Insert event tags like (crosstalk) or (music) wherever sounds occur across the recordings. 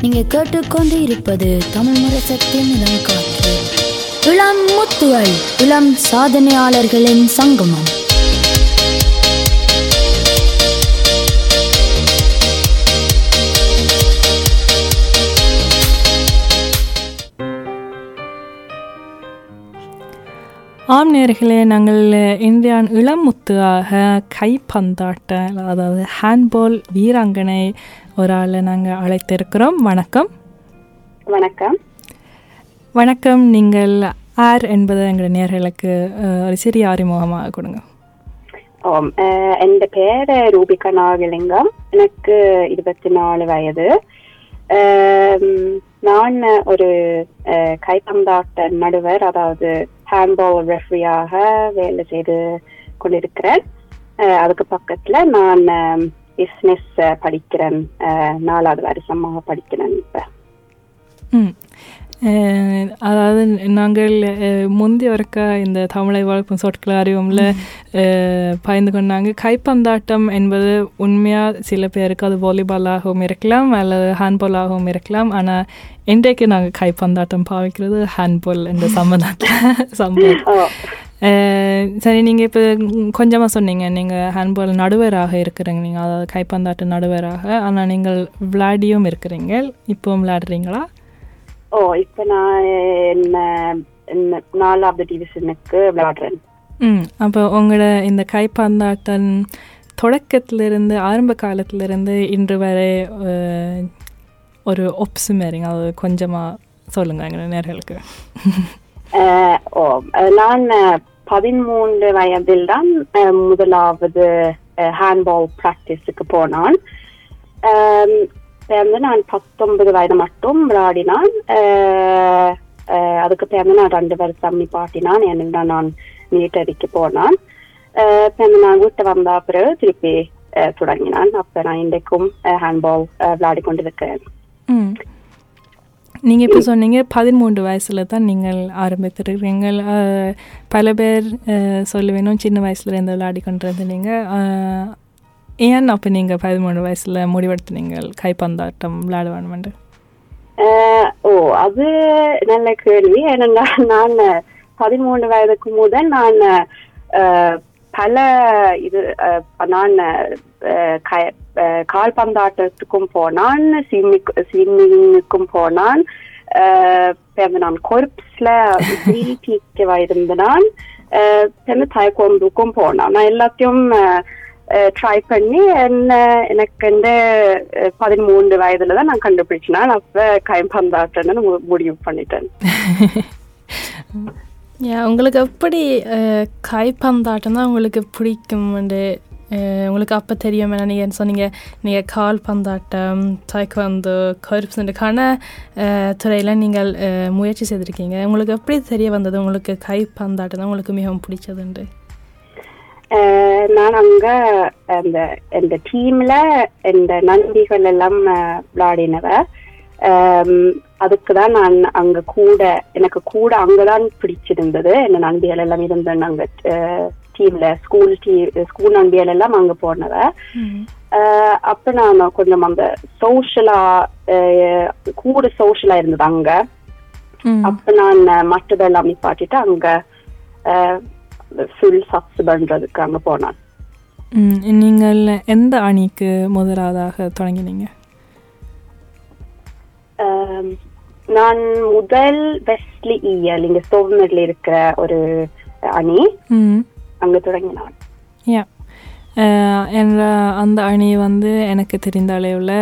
நீங்க கேட்டுக்கொண்டு இருப்பது தமிழ் முரசத்தின் இளம் காற்று. இளம் முத்துகள் இளம் சாதனையாளர்களின் சங்கமம். ஆம் நேர்களே நாங்கள் இந்தியான் இளமுத்துவாக கைப்பந்தாட்ட அதாவது ஹேண்ட்பால் வீராங்கனை ஒரு ஆளை நாங்கள் அழைத்திருக்கிறோம். வணக்கம். வணக்கம். வணக்கம். நீங்கள் ஆர் என்பது எங்கள் நேர்களுக்கு ஒரு சிறிய அறிமுகமாக கொடுங்க. ஆம் என் பேர் ரூபிகா நாகலிங்கம். எனக்கு இருபத்தி நாலு வயது. நான் ஒரு அஹ், கைப்பந்தாட்ட நடுவர் அதாவது ஹேண்ட்பால் ரெஃப்ரியாக வேலை செய்து கொண்டிருக்கிறேன். அதுக்கு பக்கத்துல நான் பிஸ்னஸ் படிக்கிறேன். நாலாவது வருஷமாக படிக்கிறேன் இப்ப. அதாவது நாங்கள் அஹ், முந்தி ஒருக்கா இந்த தமிழை வளர்ப்பும் சொற்கள் அறிவோம்ல பயந்து கொண்டாங்க கைப்பந்தாட்டம் என்பது உண்மையாக சில பேருக்கு அது வாலிபாலாகவும் இருக்கலாம் அல்லது ஹேண்ட்பாலாகவும் இருக்கலாம். ஆனால் இன்றைக்கு நாங்கள் கைப்பந்தாட்டம் பாவிக்கிறது ஹேண்ட்பால் என்ற சம்பந்தத்தில் (laughs) அஹ், சரி நீங்கள் இப்போ கொஞ்சமாக சொன்னீங்க நீங்கள் ஹேண்ட்பால் நடுவராக இருக்கிறீங்க நீங்கள் அதாவது கைப்பந்தாட்ட நடுவராக ஆனால் நீங்கள் விளையாடியும் இருக்கிறீங்க இப்போ விளையாடுறீங்களா? ஓ இப்ப நான் என்ன நாலாவது டிவிஷனுக்கு விளையாடுறேன். ம் அப்போ உங்களோட இந்த கைப்பந்தாட்டம் தொடக்கத்திலிருந்து ஆரம்ப காலத்திலிருந்து இன்று வரை ஒரு ஒப்சுமேரிங் அது கொஞ்சமாக சொல்லுங்கள் எங்கள் நேர்களுக்கு. ஓ நான் பதிமூன்று வயதில் தான் முதலாவது ஹேண்ட்பால் பிராக்டிஸுக்கு போனான். சேர்ந்து நான் பத்தொன்பது வயது மட்டும் விளையாடினான். அதுக்கு பிறந்து நான் ரெண்டு வருஷம் நிப்பாட்டினான் ஏன்னா நான் மிலிட்டரிக்கு போனான். அஹ், நான் வீட்டு வந்த பிறகு திருப்பி தொடங்கினான். அப்ப நான் இன்றைக்கும் ஹேண்ட்பால் விளையாடி கொண்டிருக்கிறேன். நீங்கள் இப்போ சொன்னீங்க பதிமூன்று வயசில் தான் நீங்கள் ஆரம்பித்திருக்கிறீங்க பல பேர் சொல்லுவேணும் சின்ன வயசுல இருந்து விளையாடி கொண்டிருந்தீங்க. ஏன் அப்போ நீங்கள் பதிமூணு வயசில் முடிவெடுத்துனீங்கள் கைப்பந்தாட்டம் விளையாட வேணுமென்று ஓ அது நல்ல கேள்வி. ஏனென்றால் நான் பதிமூணு வயதுக்கு முதல் நான் பல இது நான் கால்பந்தாட்டத்துக்கும் போனான் ஸ்விம்மிங்குக்கும் போனான் நான் கொர்ப்ஸ்ல பிடிக்க இருந்த நான் அஹ், போனான். நான் எல்லாத்தையும் ட்ரை பண்ணி என்ன எனக்கு வந்து பதிமூன்று வயதுல தான் நான் கண்டுபிடிச்சேன் அப்ப கைப்பந்தாட்டன்னு முடிவு பண்ணிட்டேன் உங்களுக்கு எப்படி கைப்பந்தாட்டம் தான் உங்களுக்கு பிடிக்கும் வந்து உங்களுக்கு அப்போ தெரியும் ஏன்னா நீங்கள் சொன்னீங்க நீங்கள் கால் பந்தாட்டம் தாய்க்குவந்து கருப்புக்கான துறையில் நீங்கள் முயற்சி செய்திருக்கீங்க உங்களுக்கு எப்படி தெரிய வந்தது உங்களுக்கு கைப்பந்தாட்டம் தான் உங்களுக்கு மிகவும் பிடிச்சதுண்டு நான் அங்க அந்த இந்த டீம்ல இந்த நண்பிகள் எல்லாம் விளையாடினவ. அதுக்கு தான் நான் அங்க கூட எனக்கு கூட அங்கதான் பிடிச்சிருந்தது. இந்த நண்பிகள் எல்லாம் இருந்தேன் அங்க டீம்ல ஸ்கூல் டீ ஸ்கூல் நண்பிகள் எல்லாம் அங்க போனவ. அப்ப நான் கொஞ்சம் அந்த சோஷியலா கூட சோஷியலா இருந்தது அங்க. அப்ப நான் மற்றதெல்லாம் நிப்பாட்டிட்டு அங்க ஃபுல் சப்ஸ் பண்றதுக்கு அங்க போனேன் நீங்கள் எந்த அணிக்கு முதலாவதாக தொடங்கினீங்க நான் முதல் வெஸ்ட்லி இயல் இங்க ஸ்டோவ்மெட்ல இருக்கிற ஒரு அணி அங்க தொடங்கினான் யா என்ற அந்த அணி வந்து எனக்கு தெரிந்த அளவில்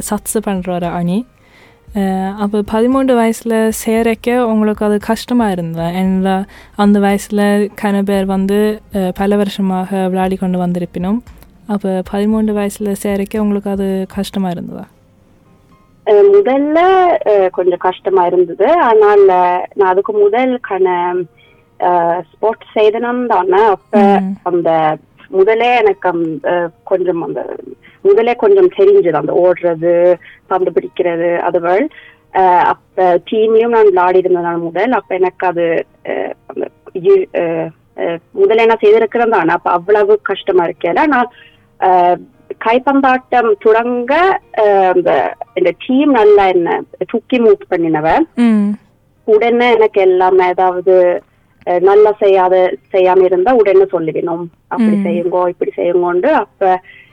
சத்ஸு பண்ணுற ஒரு அணி அப்போ பதிமூன்று வயசில் சேரக்க உங்களுக்கு அது கஷ்டமாக இருந்தது என்ற அந்த வயசில் கன பேர் வந்து பல வருஷமாக விளையாடி கொண்டு வந்திருப்பினும் அப்போ பதிமூன்று வயசில் சேரக்க உங்களுக்கு அது கஷ்டமாக இருந்ததா முதல்ல கொஞ்சம் கஷ்டமா இருந்தது ஆனால் நான் அதுக்கு முதல் கன ஸ்போர்ட்ஸ் செய்தனம் தானே அப்ப. அந்த முதலே எனக்கு கொஞ்சம் அந்த முதலே கொஞ்சம் தெரிஞ்சது அந்த ஓடுறது பந்து பிடிக்கிறது அதுகள் அஹ், அப்ப டீம்லயும் நான் விளையாடி இருந்ததுனால முதல். அப்ப எனக்கு அது முதல்ல நான் செய்திருக்கிறேன் தானே. அப்ப அவ்வளவு கஷ்டமா இருக்கேன் நான் கைப்பந்தாட்டம் தொடங்க இந்த டீம் நல்லா என்ன தூக்கி மூவ் பண்ணினவ. ம். உடனே எனக்கு எல்லாமே ஏதாவது நல்லா செய்யாத செய்யாம இருந்தா உடனே சொல்லிடணும் அப்படி செய்யுங்கோ இப்படி செய்யுங்கோண்டு அப்ப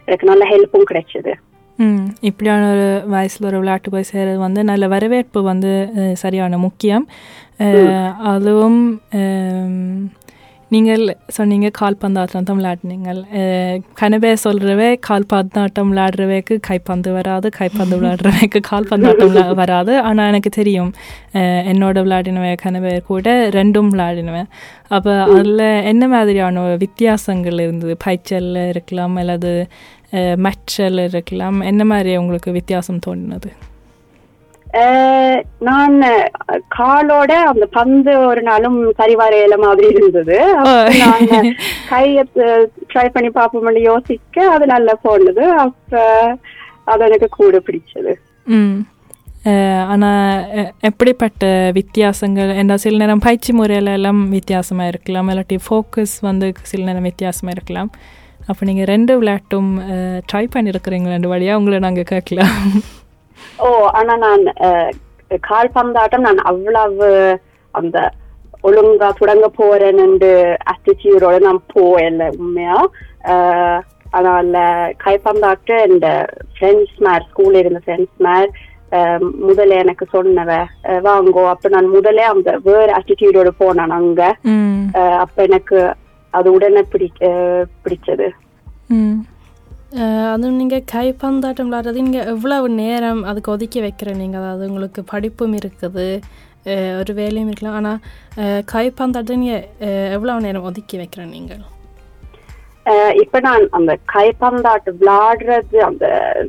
எனக்கு நல்ல ஹெல்ப்பும் கிடைச்சது. ம் இப்படியான ஒரு வயசில் ஒரு விளையாட்டு போய் சேருறது வந்து நல்ல வரவேற்பு வந்து சரியான முக்கியம். அதுவும் நீங்கள் சொன்னீங்க கால்பந்து ஆட்டம் விளையாடினீங்கள் அஹ், கனவே சொல்கிறவே கால்பந்தாட்டம் விளையாடுறவைக்கு கைப்பந்து வராது கைப்பந்து விளையாடுறவைக்கு கால்பந்தாட்டம் ஆட்டம் வராது. ஆனால் எனக்கு தெரியும் என்னோட விளையாடினவன் கனவே கூட ரெண்டும் விளையாடினவன். அப்போ அதில் என்ன மாதிரியான வித்தியாசங்கள் இருந்தது? பைச்சல்ல இருக்கலாம் அல்லது மெச்சல் இருக்கலாம் என்ன மாதிரி உங்களுக்கு வித்தியாசம் தோணினது நான் காலோட அந்த பந்து ஒரு நாளும் சரி வரையில மாதிரி இருந்தது. (laughs) கைய ட்ரை பண்ணி பார்ப்போம்னு யோசிக்க அது நல்லா போனது அப்ப அது எனக்கு கூட பிடிச்சது. ம். ஆனால் எப்படிப்பட்ட வித்தியாசங்கள்? என்ன சில நேரம் பயிற்சி முறையில எல்லாம் வித்தியாசமாக இருக்கலாம். இல்லாட்டி ஃபோக்கஸ் வந்து சில நேரம் வித்தியாசமாக இருக்கலாம். அப்போ நீங்கள் ரெண்டு விளையாட்டும் ட்ரை பண்ணியிருக்கிறீங்க ரெண்டு வழியாக உங்களை நாங்கள் கேட்கலாம். ஓ ஆனா நான் கால்பந்தாட்டம் நான் அவ்வளவு அந்த ஒழுங்கா தொடங்க போறேன்னு ஆட்டிடியூடோட நான் போகல உண்மையா? அதனால கைப்பந்தாட்டம் இந்த ஃப்ரெண்ட்ஸ் மேர் ஸ்கூல்ல இருந்த ஃப்ரெண்ட்ஸ் மேர் முதல்ல எனக்கு சொன்னவ வாங்கோ அப்ப நான் முதல்ல அந்த வேற ஆட்டிடியூடோட போனேன் அங்க. அப்ப எனக்கு அது உடனே பிடி பிடிச்சது. அதுவும் நீங்கள் கைப்பந்தாட்டம் விளாட்றது நீங்கள் எவ்வளவு நேரம் அதுக்கு ஒதுக்கி வைக்கிற நீங்கள் அதாவது உங்களுக்கு படிப்பும் இருக்குது அஹ் ஒரு வேலையும் இருக்கலாம். ஆனால் கைப்பந்தாட்டம் நீங்கள் எவ்வளவு நேரம் ஒதுக்கி வைக்கிற நீங்கள் இப்ப நான் அந்த கைப்பந்தாட்டு விளையாடுறது அந்த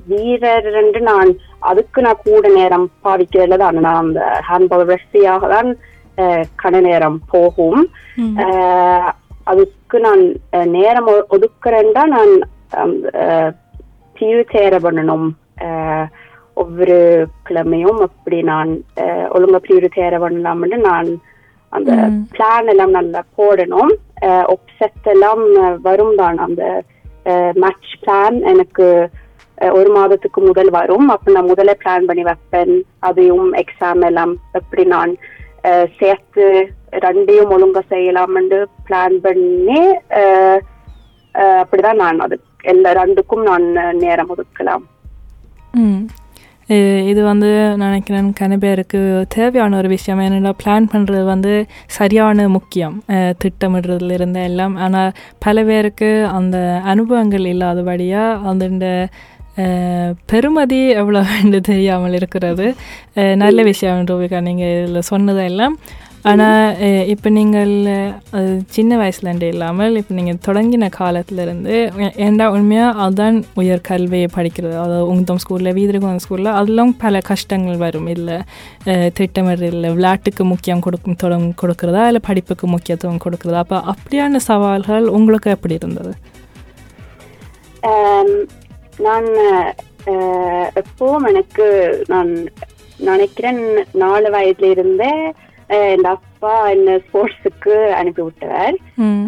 வீரர் ரெண்டு நான் அதுக்கு நான் கூட நேரம் பாவிக்கிறதுல தான். நான் அந்த ஹேண்ட்பால் ரெஃப்ரியாக தான் கன நேரம் போகும். அதுக்கு நான் நேரம் ஒதுக்குறேன்டா நான் சேர பண்ணணும் ஒவ்வொரு கிழமையும் அப்படி நான் ஒழுங்கா சேர பண்ணலாம்னு நான் அந்த பிளான் எல்லாம் நல்லா போடணும் ஒப்செட் எல்லாம் வரும் தான் அந்த மேட்ச் பிளான் எனக்கு ஒரு மாதத்துக்கு முதல் வரும் அப்ப நான் முதல்ல பிளான் பண்ணி வைப்பேன் அதையும் எக்ஸாம் எல்லாம் எப்படி நான் சேர்த்து ரெண்டையும் ஒழுங்கா செய்யலாம்னு பிளான் பண்ணி அப்படிதான் நான் அது எல்லா ரெண்டுக்கும் நான் நேரம் ஒதுக்கலாம். இது வந்து நினைக்கிறேன் கன பேருக்கு தேவையான ஒரு விஷயம். ஏன்னா பிளான் பண்ணுறது வந்து சரியான முக்கியம். திட்டமிடுறதுல இருந்து எல்லாம். ஆனால் பல பேருக்கு அந்த அனுபவங்கள் இல்லாதபடியாக அந்த பெருமதி எவ்வளோ என்று தெரியாமல் இருக்கிறது. நல்ல விஷயம் ரூபிகா நீங்கள் இதில் சொன்னதெல்லாம். ஆனால் இப்போ நீங்கள் அது சின்ன வயசுலேருந்து இல்லாமல் இப்போ நீங்கள் தொடங்கின காலத்துலேருந்து ஏண்டா உண்மையாக அதுதான் உயர் கல்வியை படிக்கிறது? அதாவது உங்கதம் ஸ்கூலில் வீதிரகுந்தம் ஸ்கூலில் அதெல்லாம் பல கஷ்டங்கள் வரும். இல்லை திட்டமிடல விளையாட்டுக்கு முக்கியம் கொடுக்கும் தொடங் கொடுக்குறதா? இல்லை படிப்புக்கு முக்கியத்துவம் கொடுக்குறதா? அப்போ அப்படியான சவால்கள் உங்களுக்கு எப்படி இருந்தது? நான் அஹ், எப்பவும் எனக்கு நான் நினைக்கிறேன் நாலு வயதுல இருந்தே என் அப்பா என்ன ஸ்போர்ட்ஸுக்கு அனுப்பி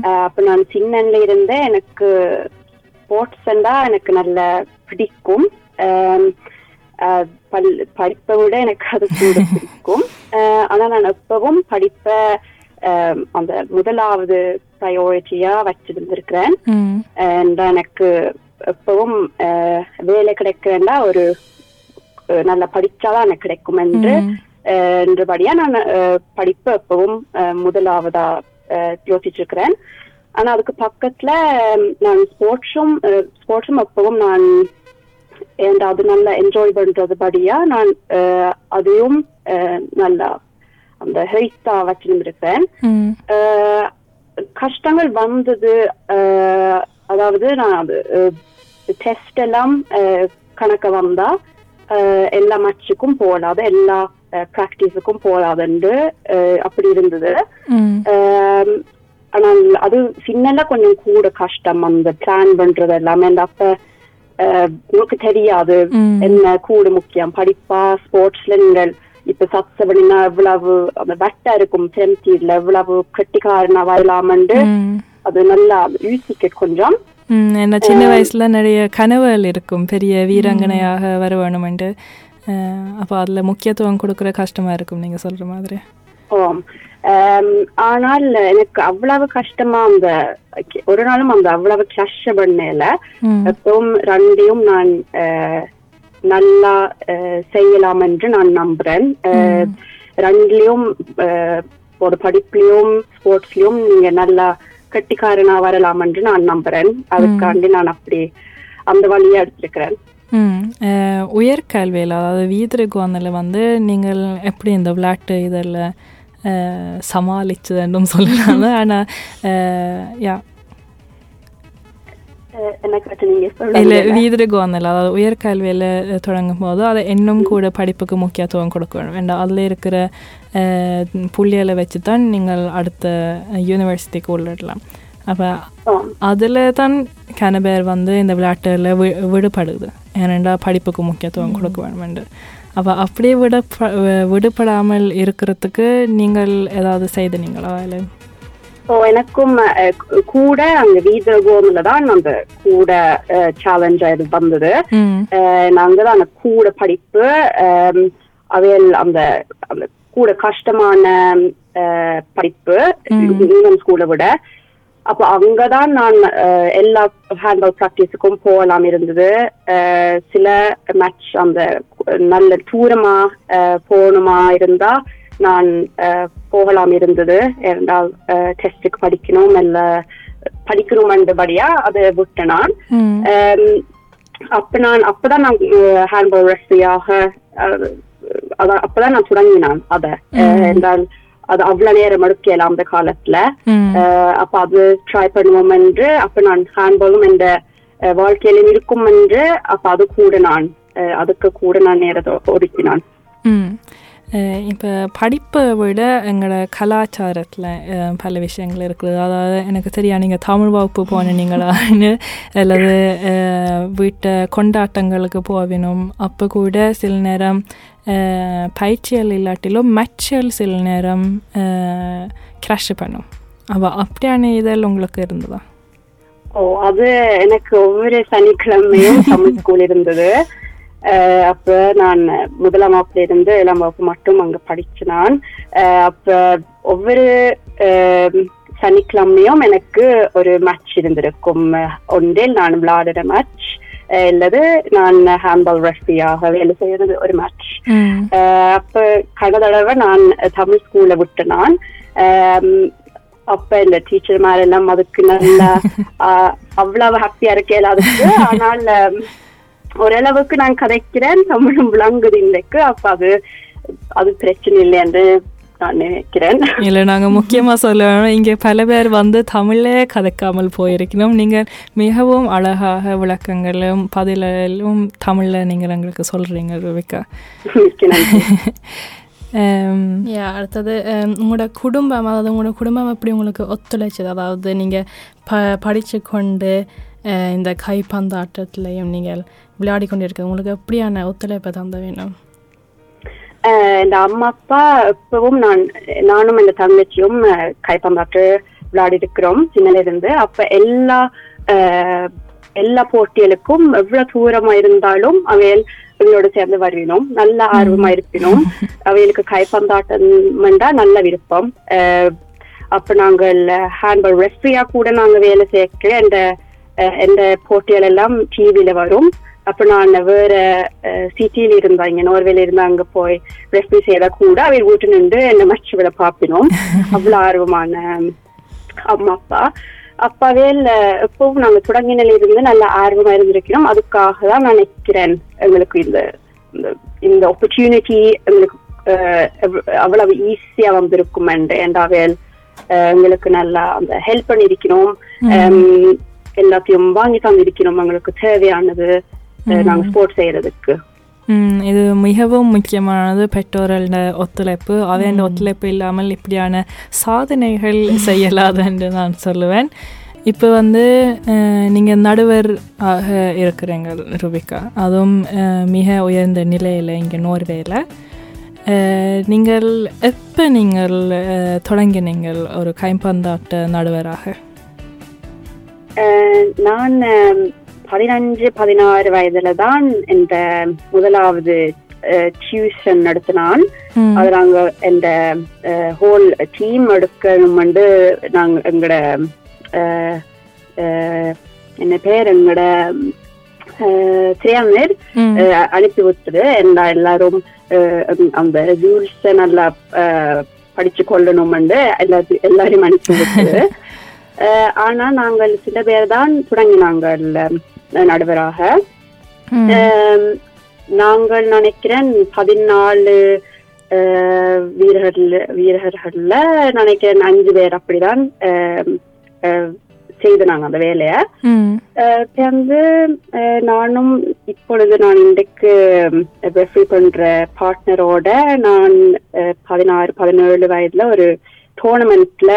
அஹ், அப்ப நான் சின்னன்ல இருந்தே எனக்கு ஸ்போர்ட்ஸ் எனக்கு நல்ல பிடிக்கும். படிப்பை விட எனக்கு அது கூட (laughs) பிடிக்கும். ஆனா நான் எப்பவும் படிப்பை அந்த முதலாவது ப்ரையாரிட்டியா வச்சிருந்திருக்கிறேன். எனக்கு எப்பவும் வேலை கிடைக்கிறேன்னா ஒரு நல்லா படிச்சாதான் எனக்கு கிடைக்கும் என்று என்றபடியா நான் படிப்பு எப்பவும் முதலாவதா யோசிச்சிருக்கிறேன். ஆனா அதுக்கு பக்கத்துல நான் ஸ்போர்ட்ஸும் ஸ்போர்ட்ஸும் எப்பவும் நான் அது நல்லா என்ஜாய் பண்றது படியா நான் அதையும் நல்லா அந்த ஹெல்த்தா வச்சிருந்திருக்கிறேன் ம். அஹ் கஷ்டங்கள் வந்தது அதாவது நான் அது டெஸ்ட் எல்லாம் கணக்க வந்தா எல்லா மேட்சுக்கும் போடாது எல்லா ப்ராக்டிஸுக்கும் அஹ், அப்படி இருந்தது ஆனால் அது சின்னல கொஞ்சம் கூட கஷ்டம் அந்த பிளான் பண்றது எல்லாமே அந்த அப்ப உங்களுக்கு தெரியாது. என்ன கூட முக்கியம் படிப்பா ஸ்போர்ட்ஸ்ல நீங்கள் இப்ப சப்சபடினா எவ்வளவு அந்த வட்ட இருக்கும் செம்டீர்ல எவ்வளவு கெட்டிக்காரனா வரலாமண்டு அது நல்லா யூசிக்க கொஞ்சம் என்ன சின்ன வயசுல நிறைய கனவுகள் இருக்கும். பெரிய வீராங்கனையாக வர வேணுமெண்டு அப்போ அதுல முக்கியத்துவம் கொடுக்குற கஷ்டமா இருக்கும் நீங்க சொல்ற மாதிரி. ஆம், ஆனால் எனக்கு அவ்வளவு கஷ்டமா அந்த ஒரு நாளும் அந்த அவ்வளவு கஷ்டப்படல ம், எப்பவும் ரெண்டையும் நான் நல்லா செய்யலாம் என்று நான் நம்புறேன். ரெண்டுலயும் ஒரு படிப்புலயும் ஸ்போர்ட்ஸ்லயும் நீங்க நல்லா கட்டிக்காரனா வரலாம் என்று நான் நம்புறேன். அதுக்காண்டி நான் அப்படி அந்த வழியா எடுத்திருக்கிறேன். உயர்கல்வியில் அதாவது வீதிருகோனில் வந்து நீங்கள் எப்படி இந்த விளையாட்டு இதில் சமாளிச்சதுன்னு சொல்லலாம் ஆனால் யா இல்லை வீதிருகோனில் அதாவது உயர்கல்வியில் தொடங்கும் போது அதை இன்னும் கூட படிப்புக்கு முக்கியத்துவம் கொடுக்க வேணும் வேண்டாம் அதில் இருக்கிற புள்ளிகளை வச்சு தான் நீங்கள் அடுத்த யூனிவர்சிட்டிக்கு உள்ளிடலாம் அப்போ. அதில் தான் கன பேர் வந்து இந்த விளையாட்டில் வி விடுபடுது ஏனெண்டா படிப்புக்கு முக்கியத்துவம் கொடுக்க வேணுமெண்டு அப்போ அப்படியே விட விடுபடாமல் இருக்கிறதுக்கு நீங்கள் ஏதாவது செய்தனீங்களா இல்லை ஸோ எனக்கும் கூட அங்க வீதகோம்ல தான் அந்த கூட சேலஞ்ச் இது வந்தது. நாங்க தான் அந்த கூட படிப்பு அவையல் அந்த அந்த கூட கஷ்டமான படிப்பு இங்கிலாந்து ஸ்கூலை விட. அப்ப அங்கதான் நான் எல்லா ஹேண்ட்பால் ப்ராக்டிஸுக்கும் போகலாம் இருந்தது. சில மேட்ச் அந்த நல்ல தூரமா போகணுமா இருந்தா நான் போகலாம் இருந்தது. ஏனென்றால் டெஸ்டுக்கு படிக்கணும் இல்ல படிக்கணும் என்றபடியா அதை விட்டேன் நான். அப்ப நான் அப்பதான் நான் ஹேண்ட்பால் ரெஃப்ரியாக அதான் அப்பதான் நான் தொடங்கினான் அத. என்றால் அது அவ்வளவு நேரம் எடுக்கலாம் அந்த காலத்துல. அப்ப அது ட்ரை பண்ணுவோம் என்று அப்ப நான் ஹேண்ட்பாலும் என்ற அஹ், வாழ்க்கையிலும் இருக்கும் என்று அப்ப அது கூட நான் அதுக்கு கூட நான் நேரத்தை ஒதுக்கினான். இப்போ படிப்பை விட எங்களோட கலாச்சாரத்தில் பல விஷயங்கள் இருக்குது அதாவது எனக்கு தெரியா நீங்கள் தமிழ் வகுப்பு போனீங்களான்னு அல்லது வீட்டை கொண்டாட்டங்களுக்கு போகணும் அப்போ கூட சில நேரம் அஹ், பயிற்சியல் இல்லாட்டிலும் மச்சல் சில நேரம் க்ரஷ் பண்ணும் அப்போ அப்படியான இதழ் உங்களுக்கு இருந்ததா ஓ அது எனக்கு ஒவ்வொரு சனிக்கிழமையும் தமிழ் ஸ்கூல் இருந்தது அப்ப நான் முதலாம் வகுப்புல இருந்து ஏழாம் வகுப்பு மட்டும் அங்க படிச்சு நான் அப்ப ஒவ்வொரு சனிக்கிழமையும் எனக்கு ஒரு மேட்ச் இருந்திருக்கும். ஒன்றில் நான் விளையாடுற மேட்ச் அல்லது நான் ஹேண்ட்பால் ரெஃப்ரியாக வேலை செய்யறது ஒரு மேட்ச் அப்ப கடை தடவை நான் தமிழ் ஸ்கூல்ல விட்டு நான் அப்ப இந்த டீச்சர் எல்லாம் அதுக்கு நல்ல அவ்வளவு ஹாப்பியா இருக்கேன் அதுக்கு (laughs) ஆனால் ஓரளவுக்கு நான் கதைக்கிறேன். தமிழும் விளங்குது இன்றைக்கு. அப்ப அது அது பிரச்சனை இல்லை என்று நான் நினைக்கிறேன். இல்லை நாங்கள் முக்கியமாக சொல்ல வேணும். இங்கே பல பேர் வந்து தமிழே கதைக்காமல் போயிருக்கணும். நீங்கள் மிகவும் அழகாக விளக்கங்களும் பதிலும் தமிழில் நீங்கள் எங்களுக்கு சொல்கிறீங்க ரூபிகா Um, அடுத்தது um, உங்களோட குடும்பம் அதாவது உங்களோட குடும்பம் எப்படி உங்களுக்கு ஒத்துழைச்சது? அதாவது நீங்கள் ப படித்து கொண்டு அஹ், இந்த கைப்பந்தாட்டத்திலையும் நீங்கள் விளையாடி கொண்டு உங்களுக்கு எப்படியான ஒத்துழைப்பை தந்த வேணும்? ஆஹ் இந்த அம்மா அப்பா இப்பவும் நான் நானும் இந்த தங்கச்சியும் கைப்பந்தாட்டு விளையாடி இருக்கிறோம் சின்னல இருந்து அப்ப எல்லா ஆஹ் எல்லா போட்டிகளுக்கும் எவ்வளவு தூரமா இருந்தாலும் அவையல் எங்களோட சேர்ந்து வருவினோம். நல்ல ஆர்வமா இருப்பினோம். அவைகளுக்கு கைப்பந்தாட்டம் நல்ல விருப்பம். அப்ப நாங்கள் ஹேண்ட்பால் ரெஃப்ரியா கூட நாங்க வேலை சேர்க்க இந்த அஹ், இந்த போட்டிகள் எல்லாம் டிவில வரும். அப்ப நான் வேற சிட்டியில இருந்தா இங்க நோர்வேல இருந்தா அங்க போய் ரெஃப்ரி செய்த கூட அவை வீட்டு நின்று என்ன மச்சு விட பாப்பினோம் அவ்வளவு ஆர்வமான அம்மா அப்பா. அப்பாவே எப்பவும் நாங்க தொடங்கினில இருந்து நல்ல ஆர்வமா இருந்திருக்கிறோம். அதுக்காக தான் நான் நினைக்கிறேன் எங்களுக்கு இந்த இந்த- ஆப்பர்ச்சுனிட்டி எங்களுக்கு அவ்வளவு ஈஸியா வந்திருக்கும் என்று. என்றாவேல் எங்களுக்கு நல்லா அந்த ஹெல்ப் பண்ணியிருக்கிறோம். எல்லாத்தையும் வாங்கி தந்திருக்கிறோம். எங்களுக்கு தேவையானது. நாங்க ஸ்போர்ட்ஸ் செய்யறதுக்கு. இது மிகவும் முக்கியமானது பெற்றோர்களோட ஒத்துழைப்பு. அவன் ஒத்துழைப்பு இல்லாமல் இப்படியான சாதனைகள் செய்யலாது என்று நான் சொல்லுவேன். இப்போ வந்து நீங்கள் நடுவர் ஆக இருக்கிறீங்க ரூபிகா. அதுவும் மிக உயர்ந்த நிலையில் இங்கே நோர்வேயில் நீங்கள் எப்போ நீங்கள் தொடங்கினீங்கள் ஒரு கைப்பந்தாட்ட நடுவராக? நான் பதினஞ்சு பதினாறு வயதுல தான் இந்த முதலாவது டியூஷன் நடத்தினான். அது நாங்க இந்த ஹோல் டீம் எடுக்கணும் வந்து நாங்க எங்கட என்ன பேர் எங்கட சியாமர் ம். அனுப்பி விட்டது எல்லா எல்லாரும் அந்த ரூல்ஸ் நல்லா படிச்சு கொள்ளணும் எல்லாத்தையும் எல்லாரையும் அனுப்பி விட்டது (laughs) ஆனா நாங்கள் சில பேர் தான் தொடங்கினாங்கள் அஹ், நடுவராக. நாங்கள் நினைக்கிறேன் பதினாலு வீரர்கள் வீரர்கள்ல நினைக்கிறேன் அஞ்சு பேர் அப்படிதான் ஆம், அஹ், செய்தனாங்க அந்த வேலையை. வந்து நானும் இப்பொழுது நான் இன்றைக்கு ரெஃபரி பண்ற பார்ட்னரோட நான் பதினாறு பதினேழு வயதுல ஒரு டோர்னமெண்ட்ல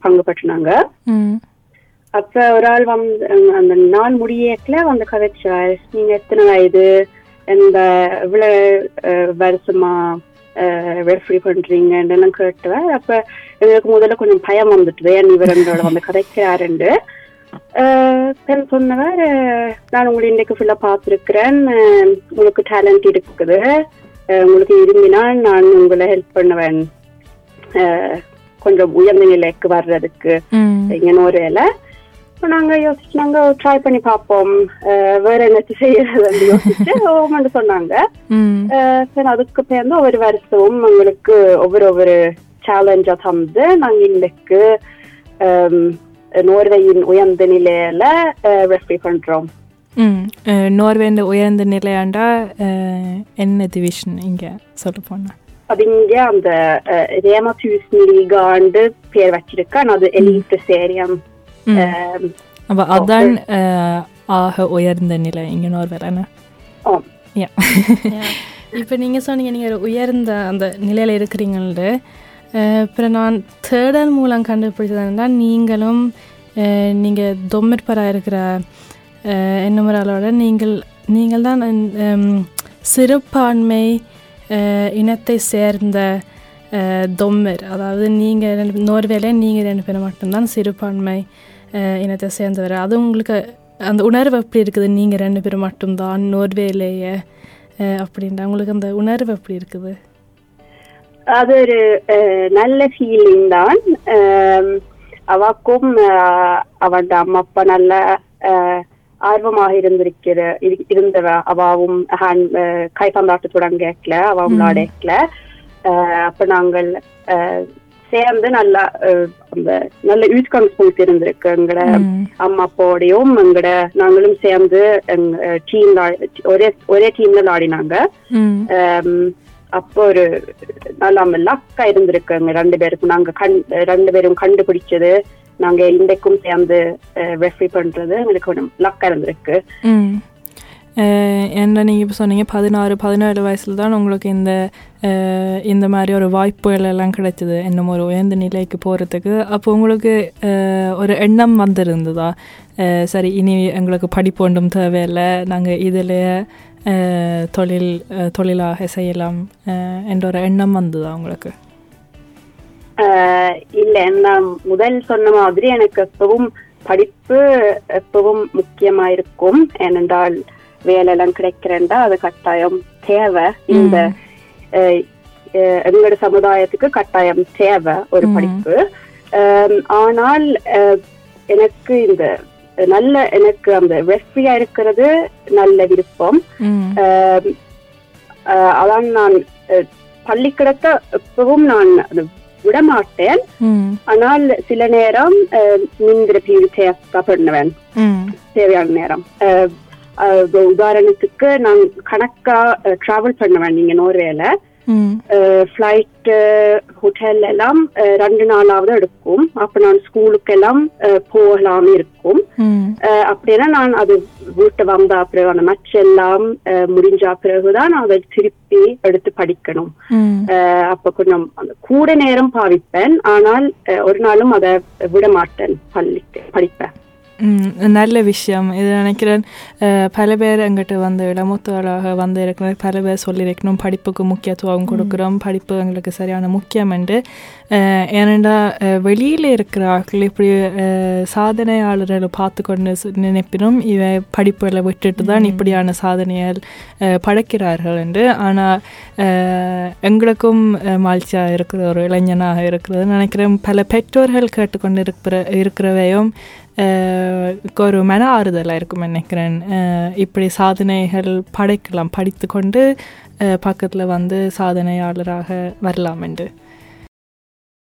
பங்கு பெற்றினாங்க. அப்ப ஒரு ஆள் வந்து அந்த நாள் முடியக்கல வந்து கதைச்சார். நீங்க எத்தனை வயது இந்த இவ்வளவு வருஷமா ரெஃபரி பண்றீங்கன்னு கேட்டுவேன் அப்ப எங்களுக்கு முதல்ல கொஞ்சம் பயம் வந்துட்டு ஏன் இவர் எங்களோட வந்து கதைக்கிறாருண்டு பிறகு சொன்னவர் நான் உங்களை இன்னைக்கு ஃபுல்லா பார்த்துருக்கிறேன். உங்களுக்கு டேலண்ட் இருக்குது. உங்களுக்கு விரும்பினா நான் உங்களை ஹெல்ப் பண்ணுவேன். கொஞ்சம் உயர்ந்த நிலைக்கு வர்றதுக்கு. இங்க ஒரு வேலை அப்ப நாங்க யோசிச்சாங்க ட்ரை பண்ணி பார்ப்போம் அஹ் வேற என்ன செய்யறது யோசிச்சு ஓமன்னு சொன்னாங்க ம். அஹ் சரி அதுக்கு பேர்ந்து ஒவ்வொரு வருஷமும் எங்களுக்கு ஒவ்வொரு ஒவ்வொரு சேலஞ்சா தந்து நாங்க இன்னைக்கு ஹம், நோர்வேயின் உயர்ந்த நிலையில ரெஃபரி பண்றோம் ம். அஹ், நோர்வேண்ட உயர்ந்த நிலையாண்டா அஹ், என்ன டிவிஷன் இங்க சொல்ல போனா அது இங்க அந்த ரேமா லீகாண்டு பேர் வச்சிருக்கேன் அது எலிட் சேரியம் ம். அப்ப அதான் அஹ், ஆக உயர்ந்த நிலை இங்க நோர்வேல யா இப்போ நீங்கள் சொன்னீங்க நீங்கள் ஒரு உயர்ந்த அந்த நிலையில் இருக்கிறீங்கள்ட்டு அப்புறம் நான் தேடல் மூலம் கண்டுபிடிச்சதுன்னா நீங்களும் நீங்கள் தொம்மற்பராக இருக்கிற அஹ், என்னமுறாளோட நீங்கள் நீங்கள் தான் சிறுபான்மை இனத்தை சேர்ந்த தொம்மர் அதாவது நீங்கள் ரெண்டு நோர்வேல நீங்கள் ரெண்டு பேரும் மட்டும்தான் சிறுபான்மை இனத்தை சேர்ந்தவர்? அது உங்களுக்கு அந்த உணர்வு எப்படி இருக்குது? நீங்கள் ரெண்டு பேரும் மட்டும்தான் நோர்வேலேயே அஹ், அப்படின்ட்டு உங்களுக்கு அந்த உணர்வு எப்படி இருக்குது? அது ஒரு அஹ், நல்ல ஃபீலிங் தான். அவாக்கும் அவன் அம்மா அப்பா நல்ல அஹ், ஆர்வமாக இருந்திருக்கிற இரு- இருந்தவ அவாவும் ஹேண்ட் கைப்பந்தாட்டு தொடங்கல அவாவும் விளையாடல அப்ப நாங்கள் அஹ், சேர்ந்து நல்லா அந்த நல்ல யூஸ்கான்ஸ்புல்ட் இருந்திருக்கு எங்கட. அம்மா அப்பாவோடையும் எங்கட நாங்களும் சேர்ந்து டீம் ஒரே ஒரே டீம்ல. ஆம், அப்போ ஒரு நல்ல லக்கா இருந்திருக்கு எங்க ரெண்டு பேருக்கும். நாங்க கண் ரெண்டு பேரும் கண்டுபிடிச்சது. நாங்க இன்றைக்கும் சேர்ந்து ரெஃபரி பண்றது. எங்களுக்கு லக்கா இருந்திருக்கு. Eh, என்ன நீங்கள் இப்போ சொன்னீங்க பதினாறு பதினேழு வயசில் தான் உங்களுக்கு இந்த eh, இந்த மாதிரி ஒரு வாய்ப்புகள் எல்லாம் கிடைச்சிது. இன்னும் ஒரு உயர்ந்த நிலைக்கு போகிறதுக்கு அப்போ உங்களுக்கு eh, ஒரு எண்ணம் வந்திருந்ததா? சரி இனி எங்களுக்கு படிப்பு ஒன்றும் தேவையில்லை. நாங்கள் இதிலேயே தொழில் தொழிலாக செய்யலாம் என்ற ஒரு எண்ணம் வந்ததா உங்களுக்கு? இல்லை. நான் முதல் சொன்ன மாதிரி எனக்கு எப்பவும் படிப்பு எப்பவும் முக்கியமாக இருக்கும் ஏனென்றால் வேலை எல்லாம் கிடைக்கிறேன்டா அது கட்டாயம் தேவை. இந்த எங்களோட சமுதாயத்துக்கு கட்டாயம் தேவை ஒரு. படிப்பு. ஆனால் எனக்கு இந்த நல்ல எனக்கு அந்த ரெஃப்ரியா இருக்கிறது நல்ல விருப்பம். அதான் நான் பள்ளிக்கூடத்தை எப்பவும் நான் விடமாட்டேன். ஆனால் சில நேரம் mindre prioriteta பண்ணுவேன் தேவையான நேரம். உதாரணத்துக்கு நான் கணக்கா டிராவல் பண்ணுவேன் நீங்க நோர்வேல. ம். ஃப்ளைட் ஹோட்டல் எல்லாம் ரெண்டு நாளாவது எடுக்கும். அப்ப நான் ஸ்கூலுக்கு எல்லாம் போகலாம் இருக்கும். அப்படின்னா நான் அது வீட்டு வந்த பிறகு அந்த மச்ச எல்லாம் முடிஞ்ச பிறகுதான் நான் அதை திருப்பி எடுத்து படிக்கணும். அப்ப கொஞ்சம் கூட நேரம் பாவிப்பேன். ஆனால் ஒரு நாளும் அதை விட மாட்டேன் பள்ளிக்கு படிப்பேன். நல்ல விஷயம் இது நினைக்கிறேன் பல பேர் எங்கிட்ட வந்து இளமுத்துவலாக வந்து இருக்கிற பல பேர் சொல்லியிருக்கணும் படிப்புக்கு முக்கியத்துவம் கொடுக்குறோம் படிப்பு எங்களுக்கு சரியான முக்கியம் என்று ஏனெண்டா வெளியில இருக்கிற ஆட்கள் இப்படி சாதனையாளர்களை பார்த்து கொண்டு நினைப்பினும் இவை படிப்புகளை விட்டுட்டு தான் இப்படியான சாதனைகள் அஹ், படைக்கிறார்கள் என்று ஆனால் எங்களுக்கும் மகிழ்ச்சியாக இருக்கிற ஒரு இளைஞனாக இருக்கிறது நினைக்கிறேன் பல பெற்றோர்கள் கேட்டுக்கொண்டு இருக்கிற இருக்கிறவையும் ஒரு மன ஆறுதலாக இருக்கும் நினைக்கிறேன் இப்படி சாதனைகள் படைக்கலாம் படித்து கொண்டு பக்கத்தில் வந்து சாதனையாளராக வரலாம் என்று